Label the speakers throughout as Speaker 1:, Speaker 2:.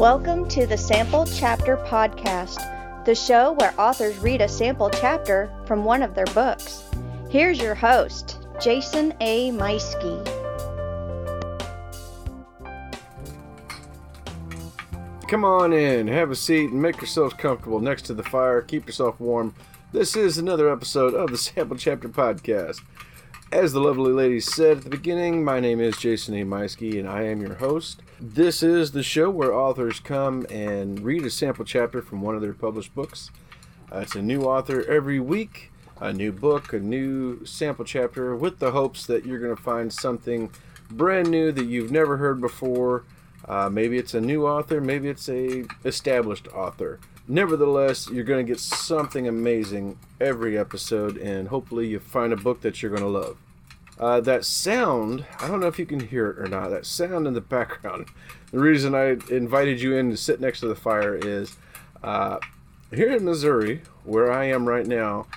Speaker 1: Welcome to the Sample Chapter Podcast, the show where authors read a sample chapter from one of their books. Here's your host, Jason A. Meiske.
Speaker 2: Come on in, have a seat, and make yourselves comfortable next to the fire. Keep yourself warm. This is another episode of the Sample Chapter Podcast. As the lovely lady said at the beginning, my name is Jason A. Meiske, and I am your host. This is the show where authors come and read a sample chapter from one of their published books. Uh, it's a new author every week, a new book, a new sample chapter, with the hopes that you're going to find something brand new that you've never heard before. Uh, maybe it's a new author, maybe it's a established author. Nevertheless, you're going to get something amazing every episode, and hopefully, you find a book that you're going to love. Uh, that sound, I don't know if you can hear it or not, that sound in the background. The reason I invited you in to sit next to the fire is uh, here in Missouri, where I am right now,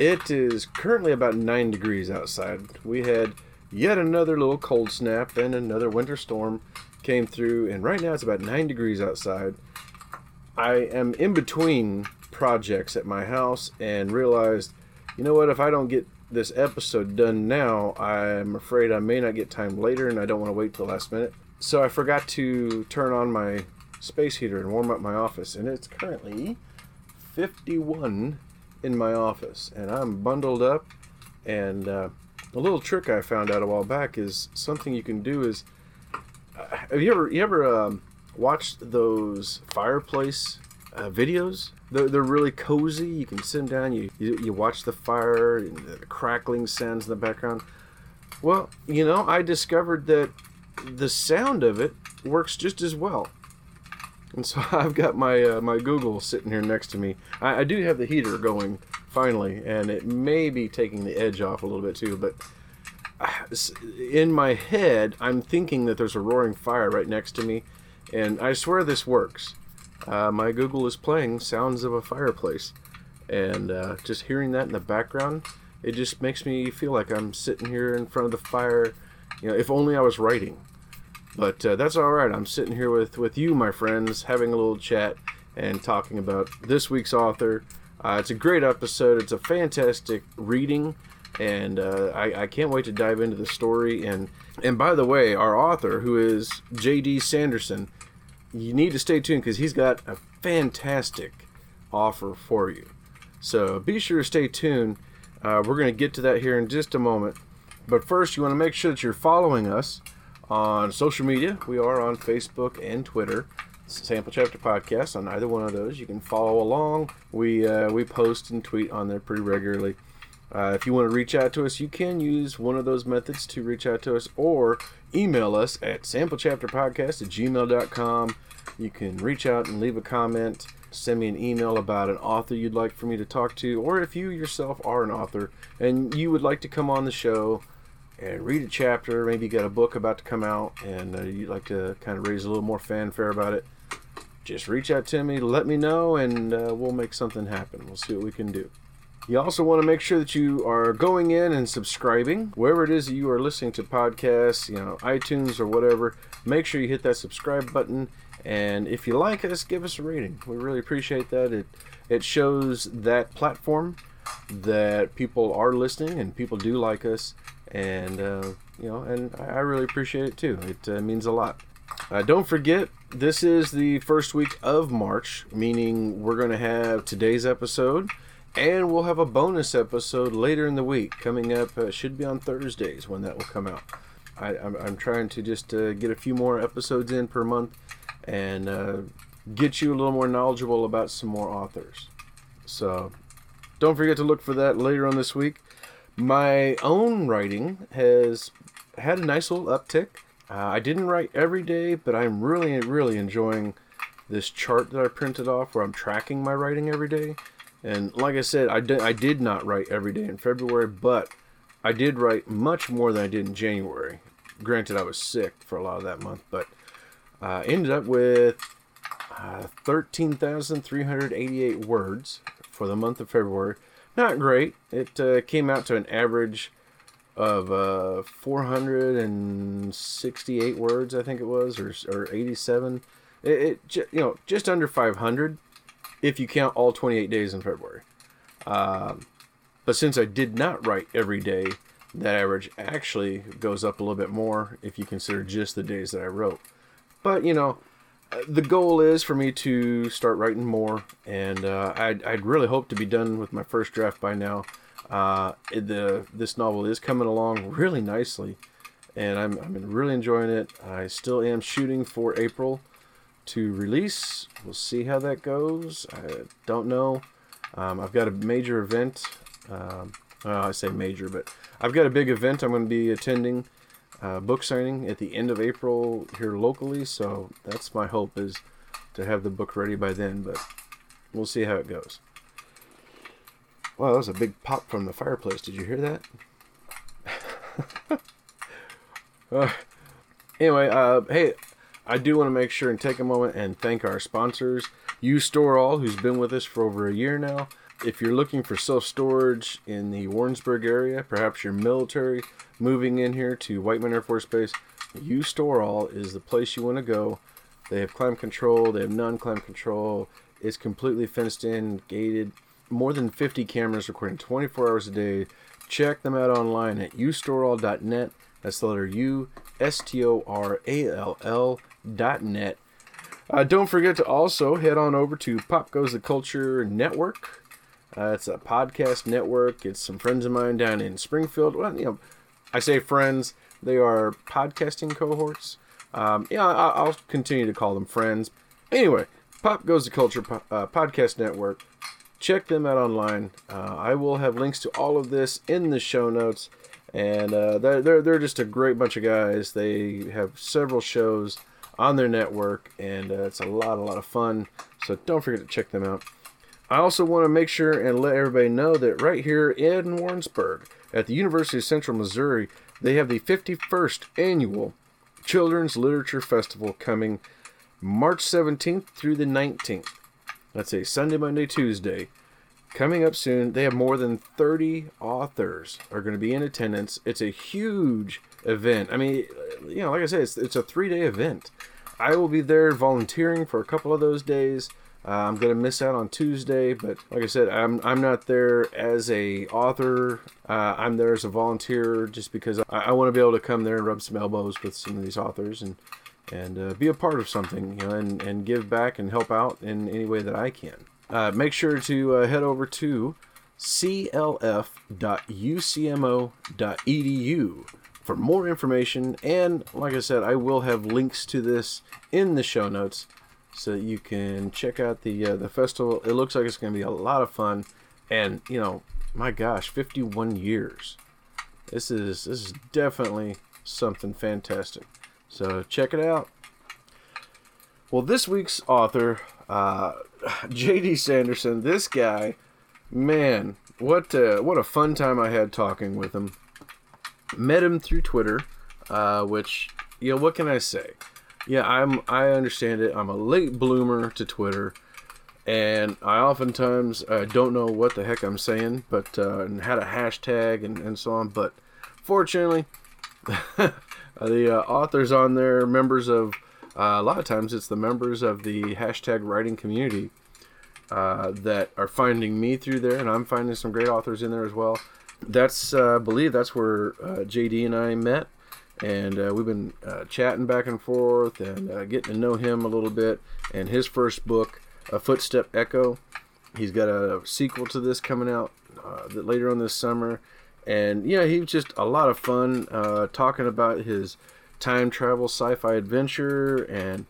Speaker 2: it is currently about 9 degrees outside. We had yet another little cold snap and another winter storm came through, and right now it's about 9 degrees outside. I am in between projects at my house and realized, you know what, if I don't get this episode done now, I'm afraid I may not get time later and I don't want to wait till the last minute. So I forgot to turn on my space heater and warm up my office, and it's currently 51 in my office, and I'm bundled up. And uh, a little trick I found out a while back is something you can do is uh, have you ever you ever um, watched those fireplace uh, videos? They're, they're really cozy. You can sit down, you, you, you watch the fire, and the crackling sounds in the background. Well, you know, I discovered that the sound of it works just as well. And so I've got my uh, my Google sitting here next to me. I, I do have the heater going finally, and it may be taking the edge off a little bit too. But in my head, I'm thinking that there's a roaring fire right next to me, and I swear this works. Uh, my Google is playing sounds of a fireplace, and uh, just hearing that in the background, it just makes me feel like I'm sitting here in front of the fire. You know, if only I was writing. But uh, that's all right. I'm sitting here with with you, my friends, having a little chat and talking about this week's author. Uh, it's a great episode. It's a fantastic reading, and uh, I, I can't wait to dive into the story. And and by the way, our author, who is J.D. Sanderson, you need to stay tuned because he's got a fantastic offer for you. So be sure to stay tuned. Uh, we're going to get to that here in just a moment. But first, you want to make sure that you're following us on social media. We are on Facebook and Twitter. Sample Chapter Podcast on either one of those. You can follow along. We uh, we post and tweet on there pretty regularly. Uh, if you want to reach out to us, you can use one of those methods to reach out to us or email us at samplechapterpodcast at gmail.com. You can reach out and leave a comment, send me an email about an author you'd like for me to talk to, or if you yourself are an author and you would like to come on the show and read a chapter, maybe you got a book about to come out and uh, you'd like to kind of raise a little more fanfare about it, just reach out to me, let me know, and uh, we'll make something happen. We'll see what we can do. You also want to make sure that you are going in and subscribing wherever it is that you are listening to podcasts, you know, iTunes or whatever. Make sure you hit that subscribe button, and if you like us, give us a rating. We really appreciate that. It it shows that platform that people are listening and people do like us, and uh, you know, and I really appreciate it too. It uh, means a lot. Uh, don't forget, this is the first week of March, meaning we're going to have today's episode and we'll have a bonus episode later in the week coming up. Uh, should be on Thursdays when that will come out. I, am trying to just uh, get a few more episodes in per month and uh, get you a little more knowledgeable about some more authors. So don't forget to look for that later on this week. My own writing has had a nice little uptick. Uh, I didn't write every day, but I'm really, really enjoying this chart that I printed off where I'm tracking my writing every day. And like I said, I did, I did not write every day in February, but I did write much more than I did in January. Granted, I was sick for a lot of that month, but I uh, ended up with uh, 13,388 words for the month of February. Not great. It uh, came out to an average of uh, 468 words, I think it was, or, or 87 It, it you know just under 500 if you count all 28 days in February. Um, but since I did not write every day, that average actually goes up a little bit more if you consider just the days that I wrote. But you know, the goal is for me to start writing more, and uh, I'd, I'd really hope to be done with my first draft by now. Uh, the this novel is coming along really nicely, and I'm I'm really enjoying it. I still am shooting for April to release. We'll see how that goes. I don't know. Um, I've got a major event. Um, well, I say major, but I've got a big event I'm going to be attending, uh, book signing at the end of April here locally. So that's my hope is to have the book ready by then. But we'll see how it goes. Wow, that was a big pop from the fireplace. Did you hear that? uh, anyway, uh, hey, I do want to make sure and take a moment and thank our sponsors, U-Stor-All, who's been with us for over a year now. If you're looking for self storage in the Warrensburg area, perhaps you're military moving in here to Whiteman Air Force Base, U-Stor-All is the place you want to go. They have climate control, they have non climate control. It's completely fenced in, gated. More than 50 cameras recording 24 hours a day. Check them out online at ustorall.net. That's the letter U S T O R A L L dot net. Uh, don't forget to also head on over to Pop Goes the Culture Network. Uh, it's a podcast network. It's some friends of mine down in Springfield. Well, you know, I say friends; they are podcasting cohorts. Um, yeah, I, will continue to call them friends. Anyway, Pop Goes the Culture uh, podcast network. Check them out online. Uh, I will have links to all of this in the show notes. And uh, they're, they're just a great bunch of guys. They have several shows on their network, and uh, it's a lot, a lot of fun. So don't forget to check them out. I also want to make sure and let everybody know that right here in Warrensburg at the University of Central Missouri, they have the 51st annual Children's Literature Festival coming March 17th through the 19th. That's a Sunday, Monday, Tuesday. Coming up soon, they have more than 30 authors are going to be in attendance. It's a huge event. I mean, you know, like I said, it's, it's a three day event. I will be there volunteering for a couple of those days. Uh, I'm gonna miss out on Tuesday, but like I said, I'm I'm not there as a author. Uh, I'm there as a volunteer, just because I, I want to be able to come there and rub some elbows with some of these authors and and uh, be a part of something, you know, and and give back and help out in any way that I can. Uh, make sure to uh, head over to clf.ucmo.edu for more information. And like I said, I will have links to this in the show notes so you can check out the uh, the festival. It looks like it's going to be a lot of fun, and you know, my gosh, 51 years. This is this is definitely something fantastic. So check it out. Well, this week's author, uh, J.D. Sanderson, this guy, man, what a, what a fun time I had talking with him. Met him through Twitter, uh, which you know what can I say? Yeah, I'm. I understand it. I'm a late bloomer to Twitter, and I oftentimes uh, don't know what the heck I'm saying, but uh, and had a hashtag and, and so on. But fortunately, the uh, authors on there, members of uh, a lot of times it's the members of the hashtag writing community uh, that are finding me through there, and I'm finding some great authors in there as well. That's uh, I believe that's where JD and I met and uh, we've been uh, chatting back and forth and uh, getting to know him a little bit. And his first book, A Footstep Echo, he's got a sequel to this coming out uh, later on this summer. And yeah, he was just a lot of fun uh, talking about his time travel sci-fi adventure and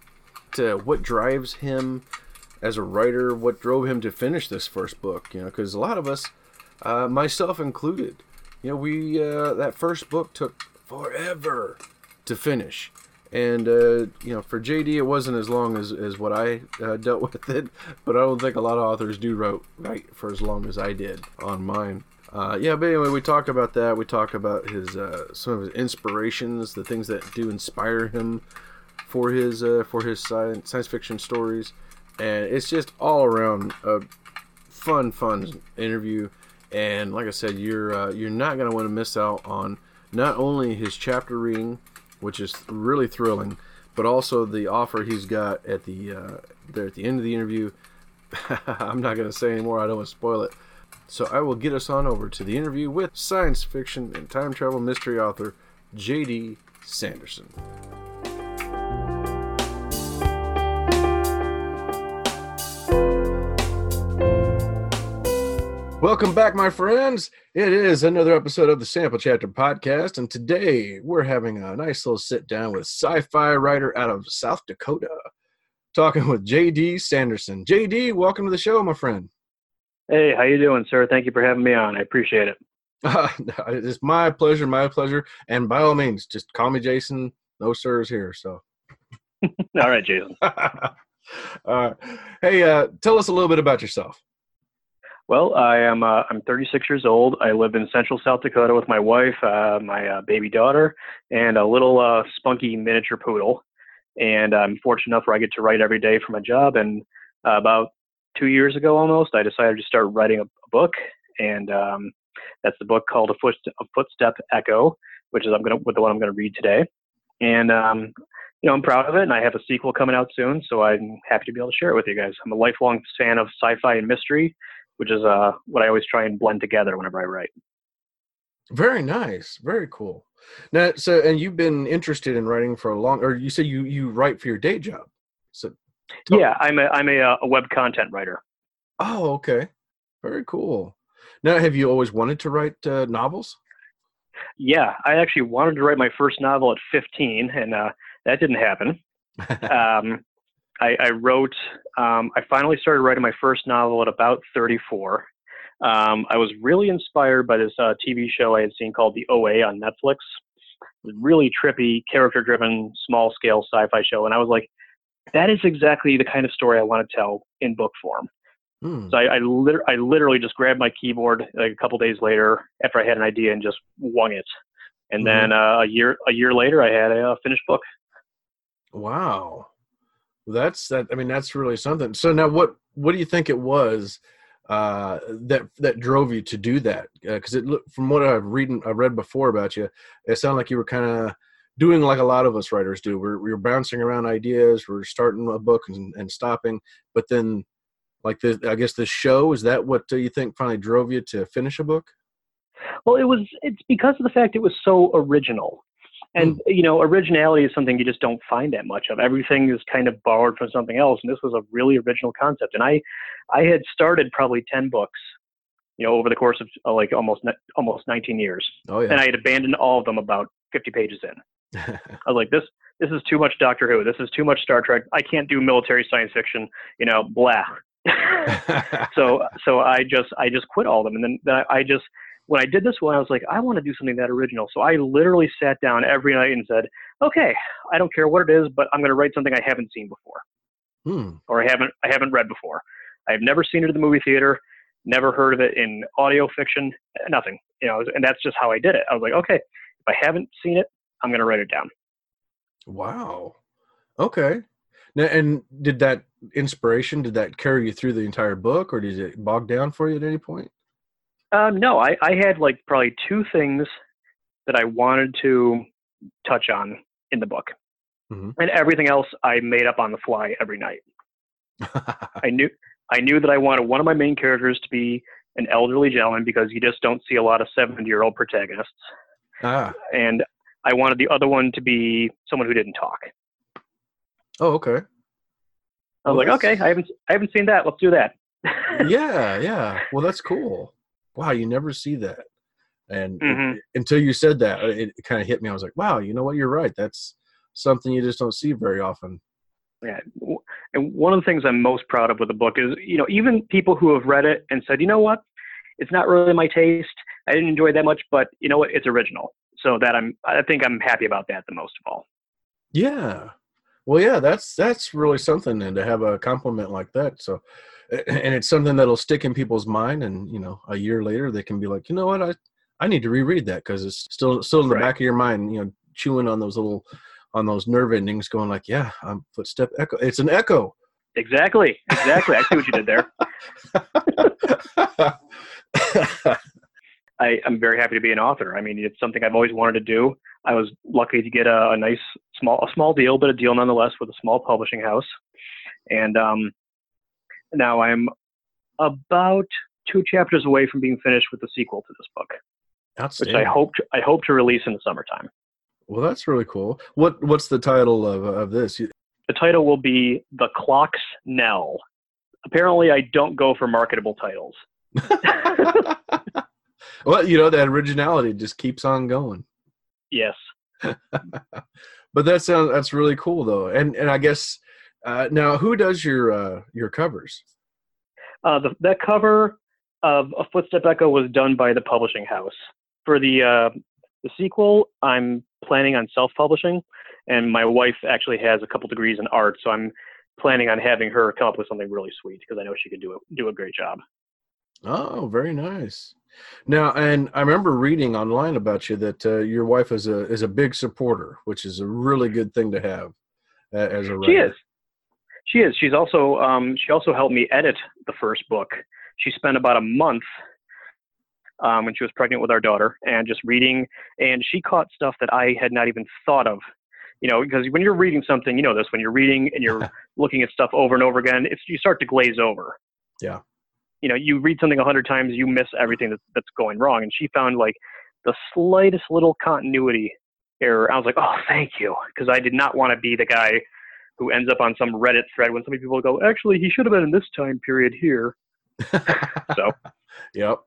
Speaker 2: to what drives him as a writer, what drove him to finish this first book. You know, because a lot of us, uh, myself included, you know, we that first book took forever to finish. And uh, you know, for JD, it wasn't as long as, as what I uh, dealt with it, but I don't think a lot of authors do wrote write for as long as I did on mine. Uh, yeah, but anyway, we talk about that. We talk about his uh, some of his inspirations, the things that do inspire him for his uh, for his science, science fiction stories, and it's just all around a fun, fun interview. And like I said, you're uh, you're not gonna want to miss out on not only his chapter reading, which is really thrilling, but also the offer he's got at the uh, there at the end of the interview. I'm not going to say anymore. I don't want to spoil it. So I will get us on over to the interview with science fiction and time travel mystery author J.D. Sanderson. Welcome back, my friends. It is another episode of the Sample Chapter Podcast, and today we're having a nice little sit down with sci fi writer out of South Dakota, talking with JD Sanderson. JD, welcome to the show, my friend.
Speaker 3: Hey, how you doing, sir? Thank you for having me on. I appreciate it.
Speaker 2: Uh, it's my pleasure, my pleasure. And by all means, just call me Jason. No sirs here. So,
Speaker 3: all right, Jason.
Speaker 2: all right. Hey, uh, tell us a little bit about yourself.
Speaker 3: Well, I am. Uh, I'm 36 years old. I live in Central South Dakota with my wife, uh, my uh, baby daughter, and a little uh, spunky miniature poodle. And I'm fortunate enough where I get to write every day for my job. And uh, about two years ago, almost, I decided to start writing a, book, and um, that's the book called A, Foot, a Footstep Echo, which is I'm gonna with the one I'm to read today. And um, you know, I'm proud of it, and I have a sequel coming out soon, so I'm happy to be able to share it with you guys. I'm a lifelong fan of sci-fi and mystery, which is uh, what I always try and blend together whenever I write.
Speaker 2: Very nice, very cool. Now, so and you've been interested in writing for a long, or you say you you write for your day job. So,
Speaker 3: yeah, I'm a I'm a, uh, a web content writer.
Speaker 2: Oh, okay, very cool. Now, have you always wanted to write uh, novels?
Speaker 3: Yeah, I actually wanted to write my first novel at 15, and uh, that didn't happen. um, I, I wrote, um, I finally started writing my first novel at about 34. Um, I was really inspired by this uh, TV show I had seen called The OA on Netflix. Really trippy, character driven, small scale sci fi show. And I was like, that is exactly the kind of story I want to tell in book form. Hmm. So I, I, lit- I, literally just grabbed my keyboard like a couple days later after I had an idea and just wung it. And mm-hmm. then uh, a year a year later, I had a finished book.
Speaker 2: Wow, that's that. I mean, that's really something. So now, what what do you think it was uh, that that drove you to do that? Because uh, it looked from what I've read I read before about you, it sounded like you were kind of doing like a lot of us writers do. We're we're bouncing around ideas. We're starting a book and, and stopping, but then like the I guess the show is that what uh, you think finally drove you to finish a book?
Speaker 3: Well, it was. It's because of the fact it was so original. And mm. you know, originality is something you just don't find that much of. Everything is kind of borrowed from something else, and this was a really original concept. And I, I had started probably ten books, you know, over the course of uh, like almost almost 19 years.
Speaker 2: Oh yeah.
Speaker 3: And I had abandoned all of them about 50 pages in. I was like, this this is too much Doctor Who. This is too much Star Trek. I can't do military science fiction. You know, blah. so so I just I just quit all of them, and then, then I just when I did this one, I was like, I want to do something that original. So I literally sat down every night and said, okay, I don't care what it is, but I'm going to write something I haven't seen before,
Speaker 2: hmm.
Speaker 3: or I haven't I haven't read before. I've never seen it in the movie theater, never heard of it in audio fiction, nothing. You know, and that's just how I did it. I was like, okay, if I haven't seen it, I'm going to write it down.
Speaker 2: Wow. Okay. Now, and did that inspiration did that carry you through the entire book, or did it bog down for you at any point?
Speaker 3: Um, no, I, I had like probably two things that I wanted to touch on in the book, mm-hmm. and everything else I made up on the fly every night. I knew I knew that I wanted one of my main characters to be an elderly gentleman because you just don't see a lot of seventy-year-old protagonists,
Speaker 2: ah.
Speaker 3: and I wanted the other one to be someone who didn't talk.
Speaker 2: Oh, okay.
Speaker 3: I was well, like, okay, I haven't I haven't seen that. Let's do that.
Speaker 2: yeah, yeah. Well, that's cool wow, you never see that. And
Speaker 3: mm-hmm.
Speaker 2: it, until you said that, it, it kind of hit me. I was like, wow, you know what? You're right. That's something you just don't see very often.
Speaker 3: Yeah. And one of the things I'm most proud of with the book is, you know, even people who have read it and said, you know what, it's not really my taste. I didn't enjoy it that much, but you know what, it's original. So that I'm, I think I'm happy about that the most of all.
Speaker 2: Yeah. Well, yeah, that's that's really something, and to have a compliment like that. So, and it's something that'll stick in people's mind and you know a year later they can be like you know what i i need to reread that because it's still still in the right. back of your mind you know chewing on those little on those nerve endings going like yeah i'm footstep echo it's an echo
Speaker 3: exactly exactly i see what you did there I, am very happy to be an author. I mean, it's something I've always wanted to do. I was lucky to get a, a nice small a small deal, but a deal nonetheless with a small publishing house. And um, now I'm about two chapters away from being finished with the sequel to this book, which I hope to, I hope to release in the summertime.
Speaker 2: Well, that's really cool. What what's the title of of this?
Speaker 3: The title will be The Clock's Knell. Apparently, I don't go for marketable titles.
Speaker 2: well, you know that originality just keeps on going.
Speaker 3: Yes.
Speaker 2: but that sounds that's really cool though, and and I guess uh, now who does your uh, your covers?
Speaker 3: Uh, the, that cover of A Footstep Echo was done by the publishing house. For the uh, the sequel, I'm planning on self-publishing, and my wife actually has a couple degrees in art, so I'm planning on having her come up with something really sweet because I know she could do a do a great job.
Speaker 2: Oh, very nice. Now, and I remember reading online about you that uh, your wife is a is a big supporter, which is a really good thing to have uh, as a writer.
Speaker 3: She is. She is. She's also um, she also helped me edit the first book. She spent about a month um, when she was pregnant with our daughter and just reading, and she caught stuff that I had not even thought of. You know, because when you're reading something, you know this. When you're reading and you're looking at stuff over and over again, it's you start to glaze over.
Speaker 2: Yeah
Speaker 3: you know, you read something a hundred times, you miss everything that's, that's going wrong. And she found like the slightest little continuity error. I was like, oh, thank you, because I did not want to be the guy who ends up on some Reddit thread when so many people go, actually, he should have been in this time period here. so,
Speaker 2: yep,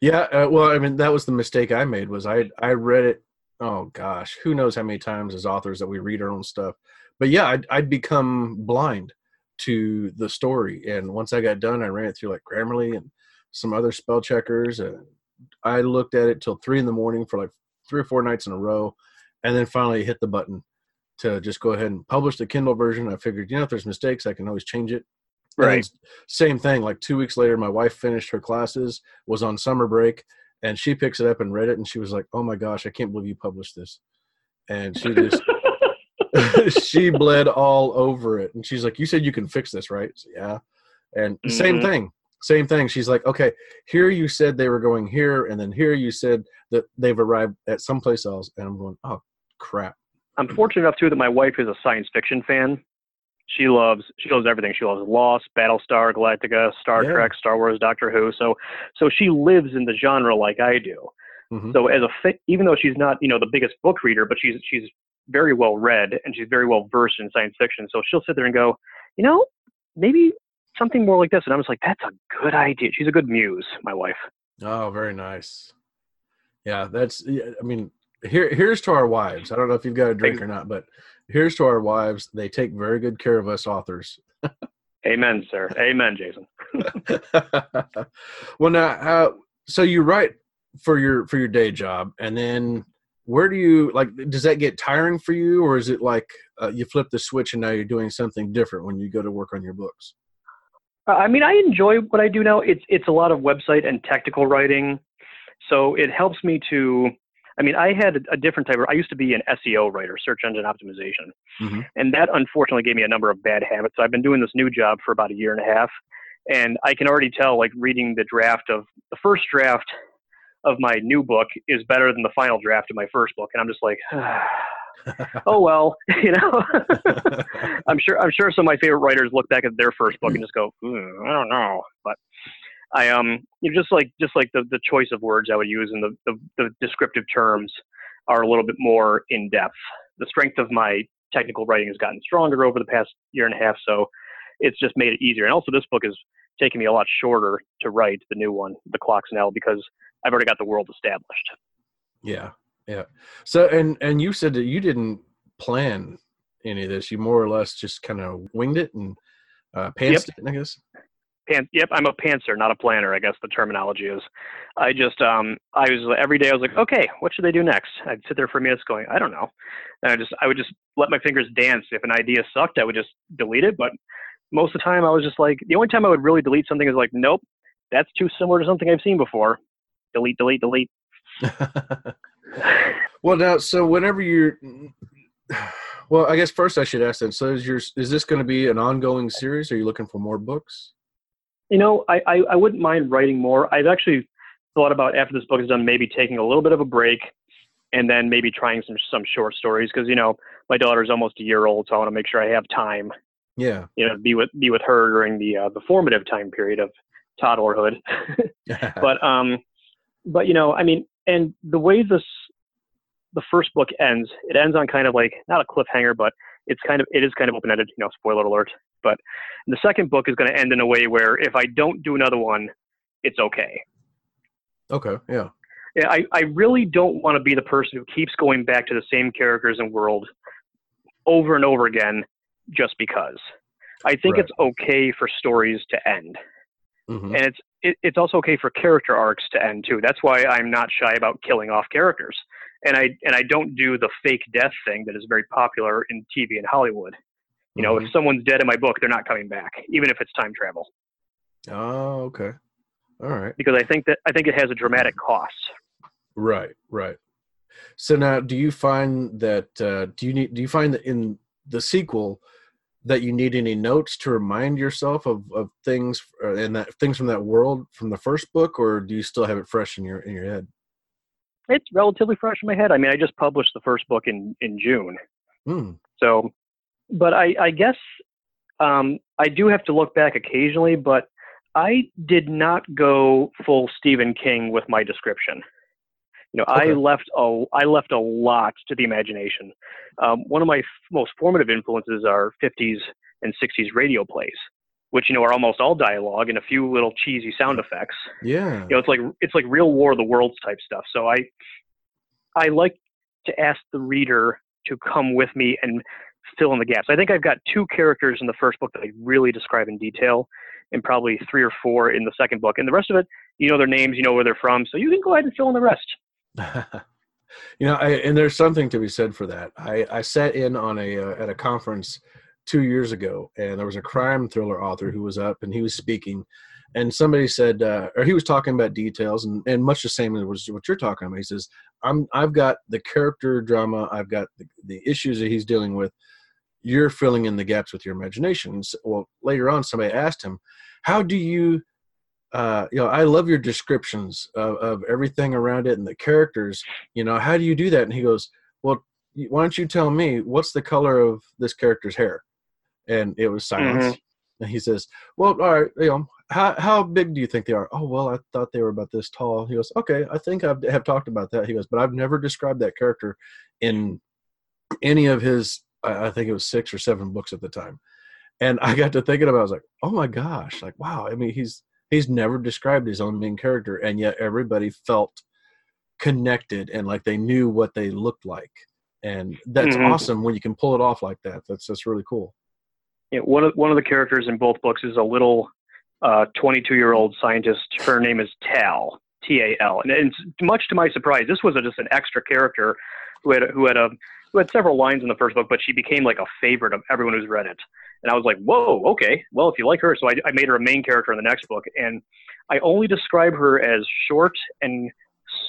Speaker 2: yeah. Uh, well, I mean, that was the mistake I made. Was I I read it. Oh gosh, who knows how many times as authors that we read our own stuff. But yeah, I'd, I'd become blind to the story. And once I got done, I ran it through like Grammarly and some other spell checkers. And I looked at it till three in the morning for like three or four nights in a row. And then finally hit the button to just go ahead and publish the Kindle version. I figured, you know, if there's mistakes, I can always change it.
Speaker 3: Right.
Speaker 2: Same thing. Like two weeks later, my wife finished her classes, was on summer break, and she picks it up and read it. And she was like, oh my gosh, I can't believe you published this. And she just she bled all over it. And she's like, You said you can fix this, right? So, yeah. And mm-hmm. same thing. Same thing. She's like, Okay, here you said they were going here, and then here you said that they've arrived at someplace else. And I'm going, Oh crap.
Speaker 3: I'm fortunate enough too that my wife is a science fiction fan. She loves she loves everything. She loves Lost, Battlestar Galactica, Star yeah. Trek, Star Wars, Doctor Who. So so she lives in the genre like I do. Mm-hmm. So as a even though she's not you know the biggest book reader, but she's she's very well read and she's very well versed in science fiction. So she'll sit there and go, you know, maybe something more like this. And I'm just like, that's a good idea. She's a good muse, my wife.
Speaker 2: Oh, very nice. Yeah, that's. I mean, here here's to our wives. I don't know if you've got a drink or not, but here's to our wives. They take very good care of us authors.
Speaker 3: Amen, sir. Amen, Jason.
Speaker 2: well, now, uh, so you write for your for your day job, and then where do you like does that get tiring for you or is it like uh, you flip the switch and now you're doing something different when you go to work on your books?
Speaker 3: Uh, i mean i enjoy what i do now. It's it's a lot of website and technical writing. So it helps me to i mean i had a, a different type of i used to be an seo writer search engine optimization. Mm-hmm. and that unfortunately gave me a number of bad habits. So i've been doing this new job for about a year and a half and i can already tell like reading the draft of the first draft of my new book is better than the final draft of my first book, and I'm just like, oh well, you know. I'm sure I'm sure some of my favorite writers look back at their first book and just go, mm, I don't know, but I um, you know, just like just like the the choice of words I would use and the, the the descriptive terms are a little bit more in depth. The strength of my technical writing has gotten stronger over the past year and a half, so it's just made it easier. And also, this book is taking me a lot shorter to write the new one, The Clock's Knell, because I've already got the world established.
Speaker 2: Yeah, yeah. So, and and you said that you didn't plan any of this. You more or less just kind of winged it and uh, pantsed yep. it, I guess.
Speaker 3: Pan, yep, I'm a pantser, not a planner. I guess the terminology is. I just, um, I was every day. I was like, okay, what should they do next? I'd sit there for minutes, going, I don't know. And I just, I would just let my fingers dance. If an idea sucked, I would just delete it. But most of the time, I was just like, the only time I would really delete something is like, nope, that's too similar to something I've seen before delete, delete, delete.
Speaker 2: well, now, so whenever you're, well, I guess first I should ask that. So, is your is this going to be an ongoing series? Are you looking for more books?
Speaker 3: You know, I, I, I wouldn't mind writing more. I've actually thought about after this book is done, maybe taking a little bit of a break and then maybe trying some some short stories because you know my daughter's almost a year old, so I want to make sure I have time.
Speaker 2: Yeah.
Speaker 3: You know, be with be with her during the uh, the formative time period of toddlerhood. but um, but you know, I mean, and the way this the first book ends, it ends on kind of like not a cliffhanger, but it's kind of it is kind of open ended. You know, spoiler alert. But the second book is going to end in a way where if I don't do another one, it's okay.
Speaker 2: Okay. Yeah.
Speaker 3: Yeah, I, I really don't want to be the person who keeps going back to the same characters and world over and over again just because. I think
Speaker 2: Right.
Speaker 3: it's okay for stories to end.
Speaker 2: hmm
Speaker 3: and it's it, it's also okay for character arcs to end too. That's why I'm not shy about killing off characters, and I and I don't do the fake death thing that is very popular in TV and Hollywood. You know,
Speaker 2: Mhm.
Speaker 3: if someone's dead in my book, they're not coming back, even if it's time travel,
Speaker 2: Oh, okay. All right.
Speaker 3: because I think that I think it has a dramatic cost.
Speaker 2: Right. Right. So now, do you find that uh, do you need do you find that in the sequel that you need any notes to remind yourself of, of things and that things from that world from the first book, or do you still have it fresh in your in your head?
Speaker 3: It's relatively fresh in my head. I mean, I just published the first book in in June,
Speaker 2: Hmm.
Speaker 3: so but I I guess um, I do have to look back occasionally, but I did not go full Stephen King with my description. You know, I left a I left a lot to the imagination. Um, one of my f- most formative influences are 50s and 60s radio plays, which you know are almost all dialogue and a few little cheesy sound effects.
Speaker 2: Yeah.
Speaker 3: You know, it's like it's like real War of the Worlds type stuff. So I I like to ask the reader to come with me and fill in the gaps. I think I've got two characters in the first book that I really describe in detail, and probably three or four in the second book. And the rest of it, you know their names, you know where they're from, so you can go ahead and fill in the rest.
Speaker 2: you know, I, and there's something to be said for that. I, I sat in on a uh, at a conference two years ago, and there was a crime thriller author who was up, and he was speaking, and somebody said, uh, or he was talking about details, and, and much the same as what you're talking about. He says, "I'm I've got the character drama, I've got the, the issues that he's dealing with. You're filling in the gaps with your imagination." So, well, later on, somebody asked him, "How do you?" Uh, you know, I love your descriptions of, of everything around it and the characters. You know, how do you do that? And he goes, well, why don't you tell me what's the color of this character's hair? And it was silence. And he says, well, all right, you know, how, how big do you think they are? Oh, well, I thought they were about this tall. He goes, okay, I think I have talked about that. He goes, but I've never described that character in any of his, I I think it was six or seven books at the time. And I got to thinking about, it, I was like, oh my gosh, like, wow. I mean, he's, he's never described his own main character and yet everybody felt connected and like they knew what they looked like and that's
Speaker 3: Mhm.
Speaker 2: awesome when you can pull it off like that that's that's really cool
Speaker 3: know, one of one of the characters in both books is a little 22 year old scientist. Her name is Tal, T A L, and it's much to my surprise, this was a, just an extra character who had who had a who had several lines in the first book, but she became like a favorite of everyone who's read it. And I was like, whoa, okay, well if you like her, so I, I made her a main character in the next book, and I only describe her as short and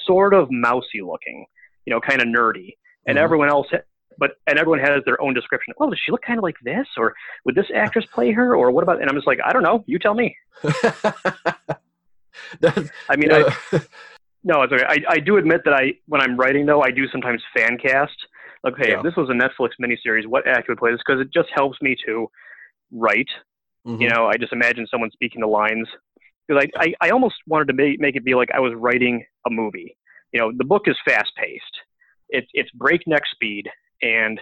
Speaker 3: sort of mousy looking, you know, kind of nerdy, and
Speaker 2: Mhm.
Speaker 3: everyone else. But and everyone has their own description. Well, does she look kind of like this, or would this actress play her, or what about? And I'm just like, I don't know. You tell me. I mean,
Speaker 2: yeah.
Speaker 3: I, no, it's okay. I, I do admit that I, when I'm writing though, I do sometimes fan cast. Like, hey,
Speaker 2: Yeah.
Speaker 3: if this was a Netflix miniseries, what actor would play this? Because it just helps me to write.
Speaker 2: Mhm.
Speaker 3: You know, I just imagine someone speaking the lines. Because I, I, I almost wanted to make, make it be like I was writing a movie. You know, the book is fast paced. It's it's breakneck speed, and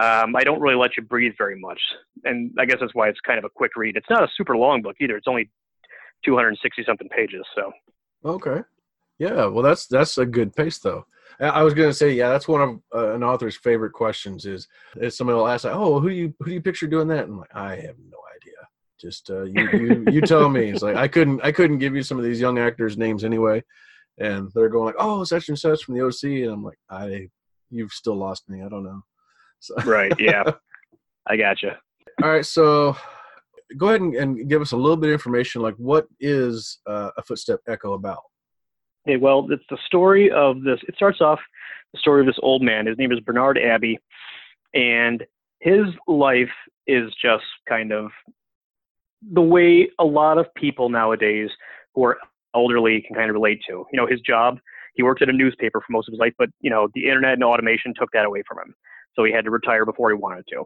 Speaker 3: um, I don't really let you breathe very much. And I guess that's why it's kind of a quick read. It's not a super long book either. It's only 260 something pages. So.
Speaker 2: okay yeah well that's that's a good pace though I- was gonna say, yeah, that's one of uh, an author's favorite questions. Is is somebody will ask, like, "Oh, who do you who do you picture doing that?" And I'm like, I have no idea. Just uh, you you you tell me. It's like I couldn't I couldn't give you some of these young actors' names anyway, and they're going like, "Oh, such and such from the OC," and I'm like, I you've still lost me. I don't know. So,
Speaker 3: Right. Yeah. I gotcha.
Speaker 2: all right, so go ahead and, and give us a little bit of information. Like, what is uh, a footstep echo about?
Speaker 3: Okay, well, it's the story of this. It starts off the story of this old man. His name is Bernard Abbey, and his life is just kind of the way a lot of people nowadays who are elderly can kind of relate to. You know, his job He worked at a newspaper for most of his life, but you know the internet and automation took that away from him, so he had to retire before he wanted to.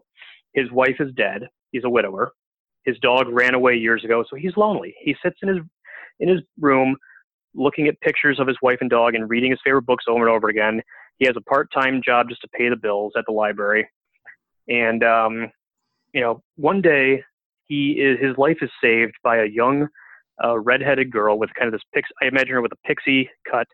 Speaker 3: His wife is dead. He's a widower. His dog ran away years ago, so he's lonely. He sits in his in his room looking at pictures of his wife and dog and reading his favorite books over and over again. He has a part-time job just to pay the bills at the library. And um, you know, one day he is his life is saved by a young uh, redheaded girl with kind of this pix. I imagine her with a pixie cut.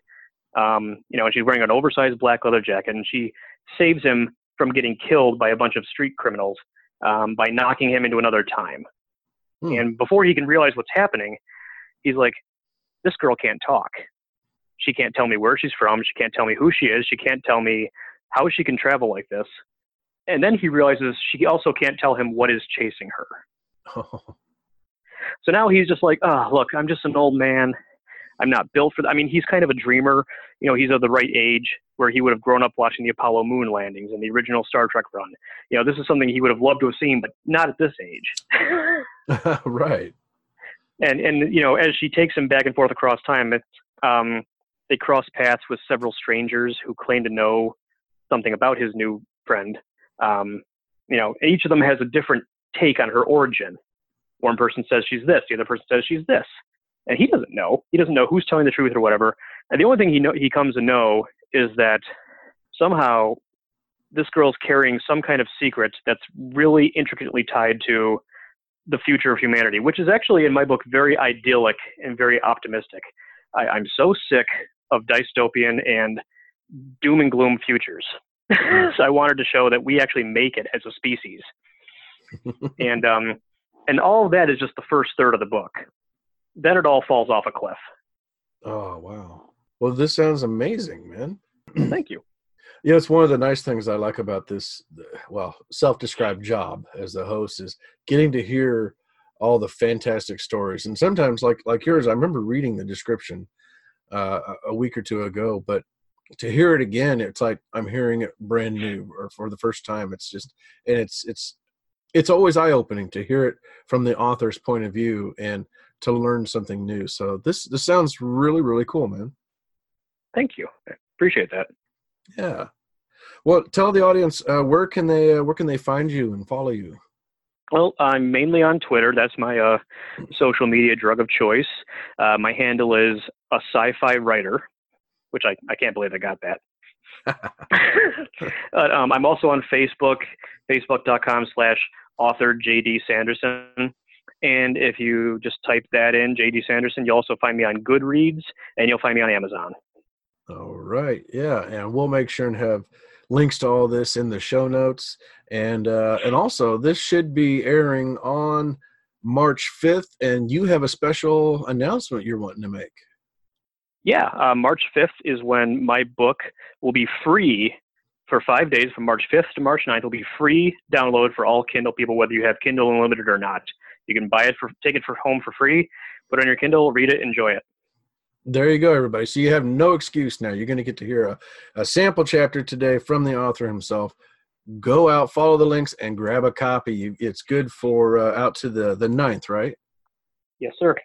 Speaker 3: Um, you know, and she's wearing an oversized black leather jacket, and she saves him from getting killed by a bunch of street criminals um, by knocking him into another time. Hmm. And before he can realize what's happening, he's like, "This girl can't talk. She can't tell me where she's from. She can't tell me who she is. She can't tell me how she can travel like this." And then he realizes she also can't tell him what is chasing her. Oh. So now he's just like, oh, look, I'm just an old man. I'm not built for that. I mean, he's kind of a dreamer. You know, he's of the right age where he would have grown up watching the Apollo moon landings and the original Star Trek run. You know, this is something he would have loved to have seen, but not at this age.
Speaker 2: right.
Speaker 3: And and you know, as she takes him back and forth across time, it's um, they cross paths with several strangers who claim to know something about his new friend. Um, you know, each of them has a different take on her origin. One person says she's this, the other person says she's this, and he doesn't know. He doesn't know who's telling the truth or whatever. And the only thing he know he comes to know is that somehow this girl's carrying some kind of secret that's really intricately tied to the future of humanity, which is actually in my book very idyllic and very optimistic. I, I'm so sick of dystopian and doom and gloom futures. so I wanted to show that we actually make it as a species. and um, and all of that is just the first third of the book. Then it all falls off a cliff.
Speaker 2: Oh wow! Well, this sounds amazing, man.
Speaker 3: Thank you.
Speaker 2: Yeah, it's one of the nice things I like about this, well, self-described job as the host is getting to hear all the fantastic stories. And sometimes, like like yours, I remember reading the description uh, a week or two ago, but to hear it again, it's like I'm hearing it brand new or for the first time. It's just, and it's it's it's always eye opening to hear it from the author's point of view and to learn something new. So this this sounds really really cool, man.
Speaker 3: Thank you. Appreciate that.
Speaker 2: Yeah. Well, tell the audience uh, where can they uh, where can they find you and follow you.
Speaker 3: Well, I'm mainly on Twitter. That's my uh, social media drug of choice. Uh, my handle is a sci-fi writer, which I, I can't believe I got that. but, um, I'm also on Facebook, facebook.com slash author JD Sanderson. And if you just type that in, JD Sanderson, you'll also find me on Goodreads and you'll find me on Amazon.
Speaker 2: All right. Yeah. And we'll make sure and have links to all this in the show notes. And uh, and also this should be airing on March 5th. And you have a special announcement you're wanting to make.
Speaker 3: Yeah, uh, March 5th is when my book will be free for five days from March 5th to March 9th. It'll be free download for all Kindle people, whether you have Kindle Unlimited or not. You can buy it for, take it for home for free, put it on your Kindle, read it, enjoy it.
Speaker 2: There you go, everybody. So you have no excuse now. You're going to get to hear a, a sample chapter today from the author himself. Go out, follow the links, and grab a copy. It's good for uh, out to the the ninth, right?
Speaker 3: Yes, sir.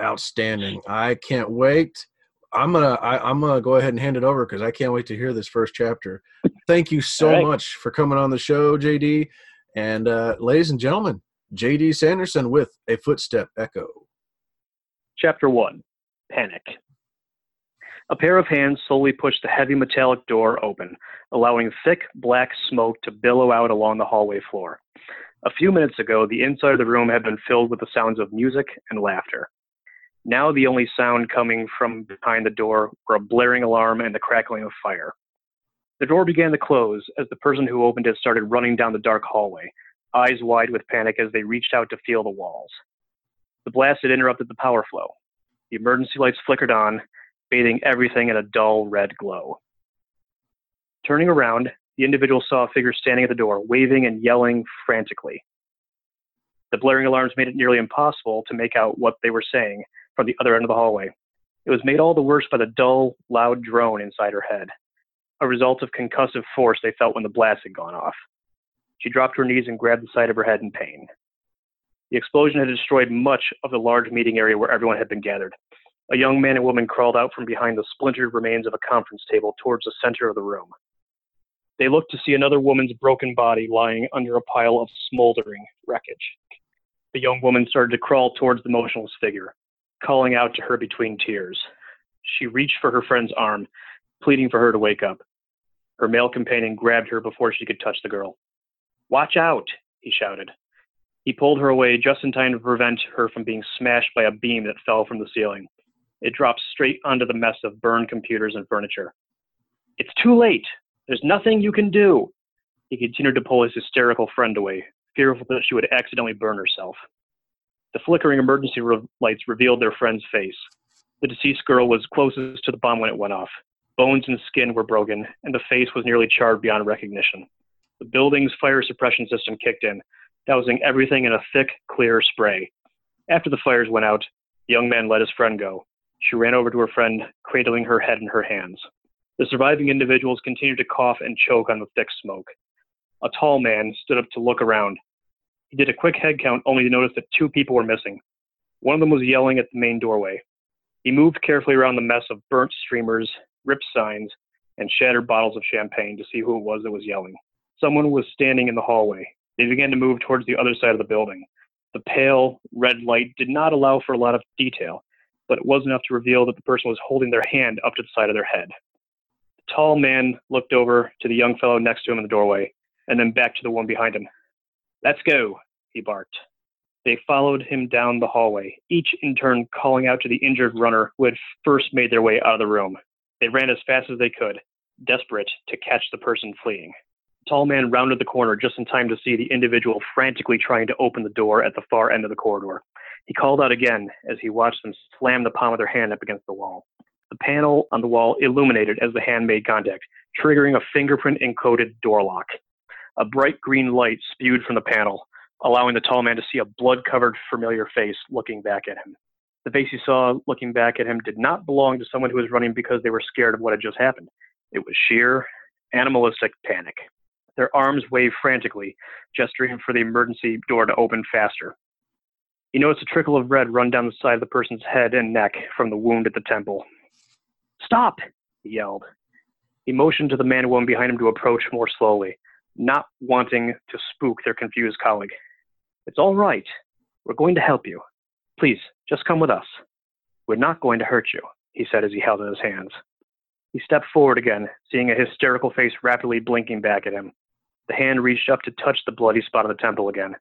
Speaker 2: Outstanding. I can't wait. I'm gonna I, am gonna go ahead and hand it over because I can't wait to hear this first chapter. Thank you so right. much for coming on the show, JD. And uh, ladies and gentlemen, JD Sanderson with a footstep echo.
Speaker 3: Chapter one, panic. A pair of hands slowly pushed the heavy metallic door open, allowing thick black smoke to billow out along the hallway floor. A few minutes ago, the inside of the room had been filled with the sounds of music and laughter. Now the only sound coming from behind the door were a blaring alarm and the crackling of fire. The door began to close as the person who opened it started running down the dark hallway, eyes wide with panic as they reached out to feel the walls. The blast had interrupted the power flow. The emergency lights flickered on, bathing everything in a dull red glow. Turning around, the individual saw a figure standing at the door, waving and yelling frantically. The blaring alarms made it nearly impossible to make out what they were saying, from the other end of the hallway. It was made all the worse by the dull, loud drone inside her head, a result of concussive force they felt when the blast had gone off. She dropped to her knees and grabbed the side of her head in pain. The explosion had destroyed much of the large meeting area where everyone had been gathered. A young man and woman crawled out from behind the splintered remains of a conference table towards the center of the room. They looked to see another woman's broken body lying under a pile of smoldering wreckage. The young woman started to crawl towards the motionless figure, calling out to her between tears. She reached for her friend's arm, pleading for her to wake up. Her male companion grabbed her before she could touch the girl. Watch out, he shouted. He pulled her away just in time to prevent her from being smashed by a beam that fell from the ceiling. It dropped straight onto the mess of burned computers and furniture. It's too late, there's nothing you can do. He continued to pull his hysterical friend away, fearful that she would accidentally burn herself. The flickering emergency re- lights revealed their friend's face. The deceased girl was closest to the bomb when it went off. Bones and skin were broken, and the face was nearly charred beyond recognition. The building's fire suppression system kicked in, dousing everything in a thick, clear spray. After the fires went out, the young man let his friend go. She ran over to her friend, cradling her head in her hands. The surviving individuals continued to cough and choke on the thick smoke. A tall man stood up to look around. He did a quick head count only to notice that two people were missing. One of them was yelling at the main doorway. He moved carefully around the mess of burnt streamers, ripped signs, and shattered bottles of champagne to see who it was that was yelling. Someone was standing in the hallway. They began to move towards the other side of the building. The pale, red light did not allow for a lot of detail, but it was enough to reveal that the person was holding their hand up to the side of their head The tall man looked over to the young fellow next to him in the doorway, and then back to the one behind him. Let's go, he barked. They followed him down the hallway, each in turn calling out to the injured runner who had first made their way out of the room. They ran as fast as they could, desperate to catch the person fleeing. Tall man rounded the corner just in time to see the individual frantically trying to open the door at the far end of the corridor. He called out again as he watched them slam the palm of their hand up against the wall. The panel on the wall illuminated as the hand made contact, triggering a fingerprint encoded door lock. A bright green light spewed from the panel, allowing the tall man to see a blood covered, familiar face looking back at him. The face he saw looking back at him did not belong to someone who was running because they were scared of what had just happened. It was sheer, animalistic panic. Their arms waved frantically, gesturing for the emergency door to open faster. He noticed a trickle of red run down the side of the person's head and neck from the wound at the temple, Stop! he yelled. He motioned to the man and woman behind him to approach more slowly, not wanting to spook their confused colleague. It's all right. We're going to help you. Please, just come with us. We're not going to hurt you, he said as he held out his hands. He stepped forward again, seeing a hysterical face rapidly blinking back at him. The hand reached up to touch the bloody spot on the temple again.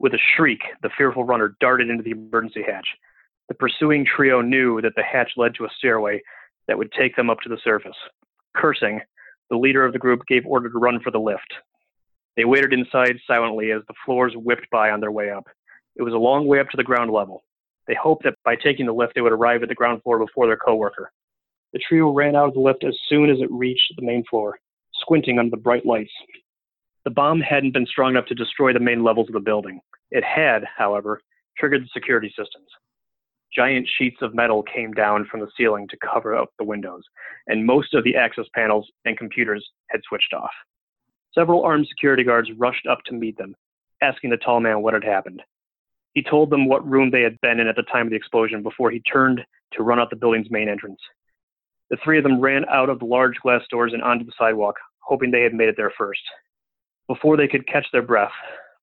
Speaker 3: With a shriek, the fearful runner darted into the emergency hatch. The pursuing trio knew that the hatch led to a stairway that would take them up to the surface. Cursing, the leader of the group gave order to run for the lift. They waited inside silently as the floors whipped by on their way up. It was a long way up to the ground level. They hoped that by taking the lift, they would arrive at the ground floor before their coworker. The trio ran out of the lift as soon as it reached the main floor, squinting under the bright lights. The bomb hadn't been strong enough to destroy the main levels of the building. It had, however, triggered the security systems. Giant sheets of metal came down from the ceiling to cover up the windows, and most of the access panels and computers had switched off. Several armed security guards rushed up to meet them, asking the tall man what had happened. He told them what room they had been in at the time of the explosion before he turned to run out the building's main entrance. The three of them ran out of the large glass doors and onto the sidewalk, hoping they had made it there first. Before they could catch their breath,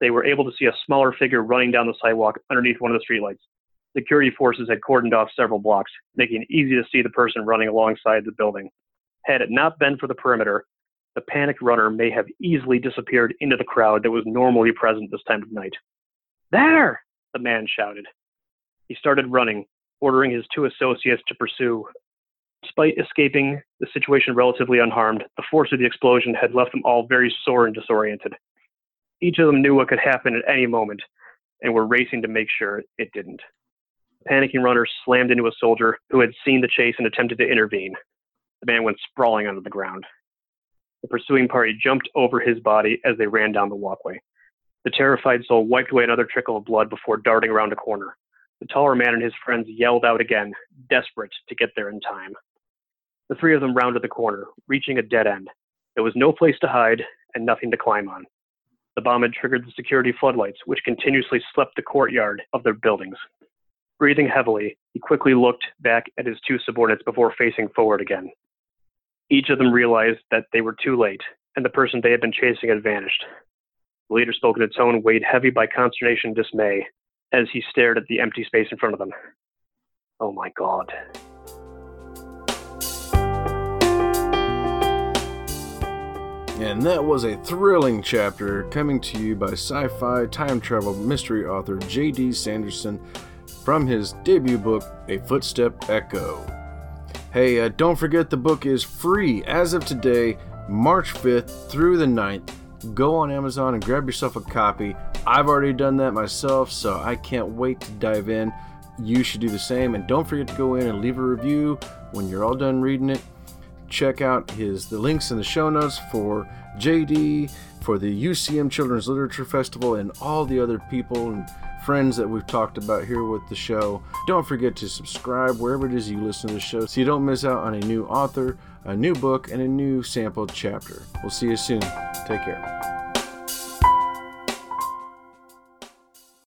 Speaker 3: they were able to see a smaller figure running down the sidewalk underneath one of the streetlights security forces had cordoned off several blocks, making it easy to see the person running alongside the building. Had it not been for the perimeter, the panicked runner may have easily disappeared into the crowd that was normally present this time of night. There! the man shouted. He started running, ordering his two associates to pursue. Despite escaping the situation relatively unharmed, the force of the explosion had left them all very sore and disoriented. Each of them knew what could happen at any moment and were racing to make sure it didn't panicking runner slammed into a soldier who had seen the chase and attempted to intervene. The man went sprawling onto the ground. The pursuing party jumped over his body as they ran down the walkway. The terrified soul wiped away another trickle of blood before darting around a corner. The taller man and his friends yelled out again, desperate to get there in time. The three of them rounded the corner, reaching a dead end. There was no place to hide and nothing to climb on. The bomb had triggered the security floodlights, which continuously swept the courtyard of their buildings. Breathing heavily, he quickly looked back at his two subordinates before facing forward again. Each of them realized that they were too late, and the person they had been chasing had vanished. The leader spoke in a tone weighed heavy by consternation and dismay as he stared at the empty space in front of them. Oh my god.
Speaker 2: And that was a thrilling chapter coming to you by sci fi time travel mystery author J.D. Sanderson from his debut book, A Footstep Echo. Hey, uh, don't forget the book is free as of today, March 5th through the 9th. Go on Amazon and grab yourself a copy. I've already done that myself, so I can't wait to dive in. You should do the same, and don't forget to go in and leave a review when you're all done reading it check out his the links in the show notes for JD, for the UCM Children's Literature Festival, and all the other people and friends that we've talked about here with the show. Don't forget to subscribe wherever it is you listen to the show so you don't miss out on a new author, a new book, and a new sample chapter. We'll see you soon. Take care.